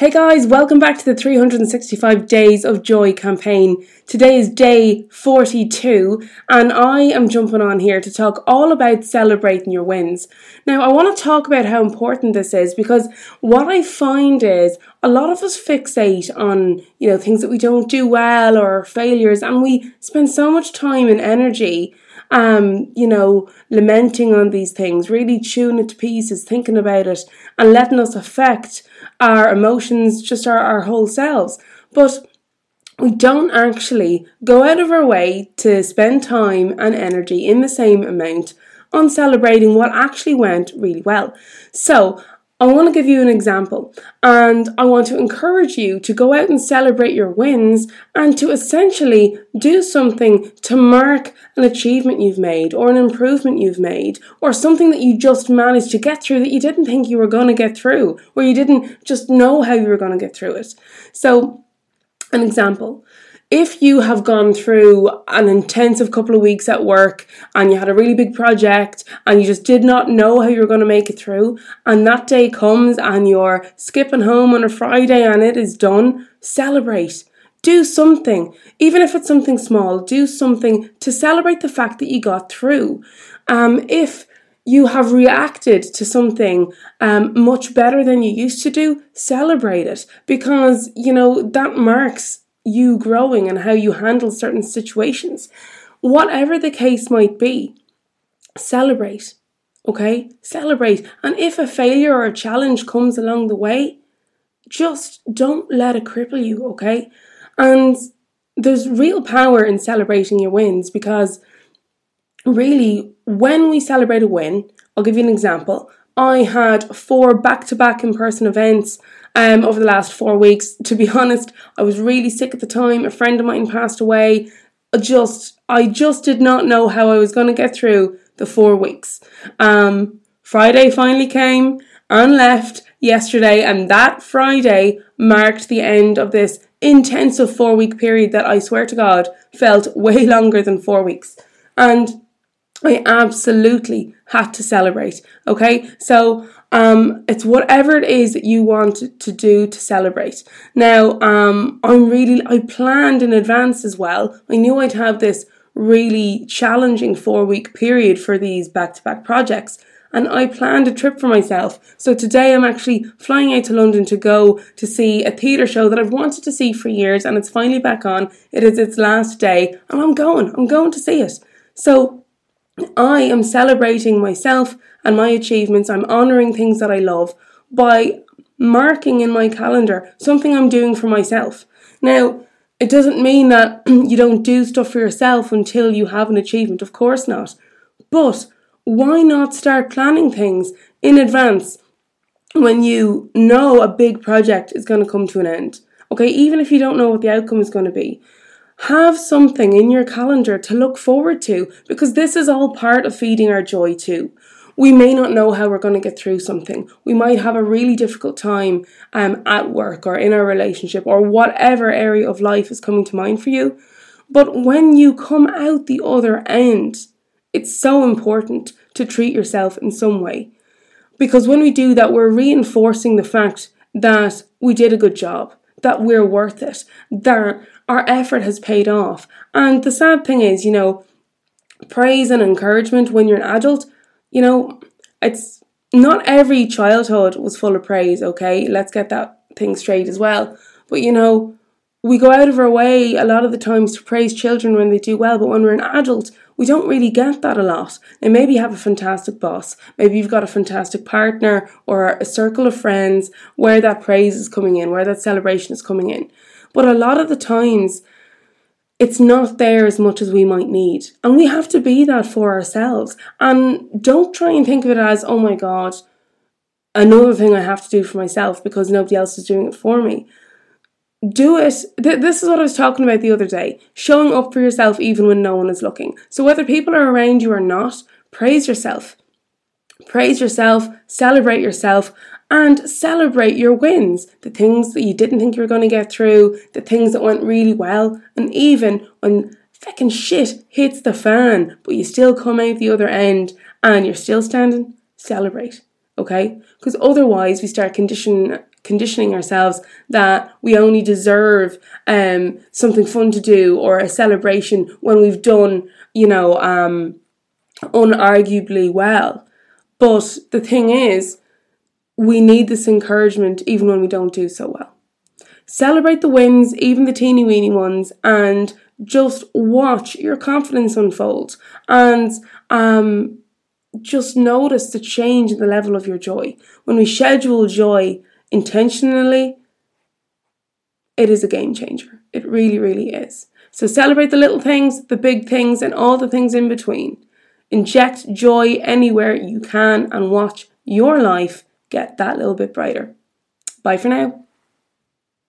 Hey guys, welcome back to the 365 Days of Joy campaign. Today is day 42, and I am jumping on here to talk all about celebrating your wins. Now, I want to talk about how important this is because what I find is a lot of us fixate on, you know, things that we don't do well or failures, and we spend so much time and energy um, you know, lamenting on these things, really chewing it to pieces, thinking about it, and letting us affect our emotions, just our, our whole selves. But we don't actually go out of our way to spend time and energy in the same amount on celebrating what actually went really well. So, I want to give you an example and I want to encourage you to go out and celebrate your wins and to essentially do something to mark an achievement you've made or an improvement you've made or something that you just managed to get through that you didn't think you were going to get through or you didn't just know how you were going to get through it. So, an example if you have gone through an intensive couple of weeks at work and you had a really big project and you just did not know how you were going to make it through, and that day comes and you're skipping home on a Friday and it is done, celebrate. Do something, even if it's something small, do something to celebrate the fact that you got through. Um, if you have reacted to something um, much better than you used to do, celebrate it because you know that marks you growing and how you handle certain situations. Whatever the case might be, celebrate. Okay? Celebrate. And if a failure or a challenge comes along the way, just don't let it cripple you, okay? And there's real power in celebrating your wins because really, when we celebrate a win, I'll give you an example. I had four back to back in person events um, over the last four weeks. To be honest, I was really sick at the time. A friend of mine passed away. I just, I just did not know how I was going to get through the four weeks. Um, Friday finally came and left yesterday, and that Friday marked the end of this intensive four week period that I swear to God felt way longer than four weeks. And I absolutely had to celebrate. Okay, so um, it's whatever it is that you want to do to celebrate. Now, um, I'm really, I planned in advance as well. I knew I'd have this really challenging four week period for these back to back projects. And I planned a trip for myself. So today I'm actually flying out to London to go to see a theatre show that I've wanted to see for years and it's finally back on. It is its last day and I'm going. I'm going to see it. So I am celebrating myself and my achievements. I'm honoring things that I love by marking in my calendar something I'm doing for myself. Now, it doesn't mean that you don't do stuff for yourself until you have an achievement, of course not. But why not start planning things in advance when you know a big project is going to come to an end? Okay, even if you don't know what the outcome is going to be, have something in your calendar to look forward to because this is all part of feeding our joy too. We may not know how we're going to get through something. We might have a really difficult time um, at work or in our relationship or whatever area of life is coming to mind for you. But when you come out the other end, it's so important to treat yourself in some way. Because when we do that, we're reinforcing the fact that we did a good job, that we're worth it, that our effort has paid off. And the sad thing is, you know, praise and encouragement when you're an adult, you know, it's not every childhood was full of praise, okay? Let's get that thing straight as well. But you know, we go out of our way a lot of the times to praise children when they do well, but when we're an adult, we don't really get that a lot. And maybe you have a fantastic boss, maybe you've got a fantastic partner or a circle of friends where that praise is coming in, where that celebration is coming in. But a lot of the times, it's not there as much as we might need. And we have to be that for ourselves. And don't try and think of it as, oh my God, another thing I have to do for myself because nobody else is doing it for me. Do it. Th- this is what I was talking about the other day showing up for yourself even when no one is looking. So, whether people are around you or not, praise yourself. Praise yourself, celebrate yourself, and celebrate your wins, the things that you didn't think you were going to get through, the things that went really well, and even when feckin' shit hits the fan, but you still come out the other end and you're still standing, celebrate, okay? Because otherwise, we start conditioning conditioning ourselves that we only deserve um, something fun to do or a celebration when we've done, you know, um, unarguably well. But the thing is, we need this encouragement even when we don't do so well. Celebrate the wins, even the teeny weeny ones, and just watch your confidence unfold. And um, just notice the change in the level of your joy. When we schedule joy intentionally, it is a game changer. It really, really is. So celebrate the little things, the big things, and all the things in between. Inject joy anywhere you can and watch your life get that little bit brighter. Bye for now.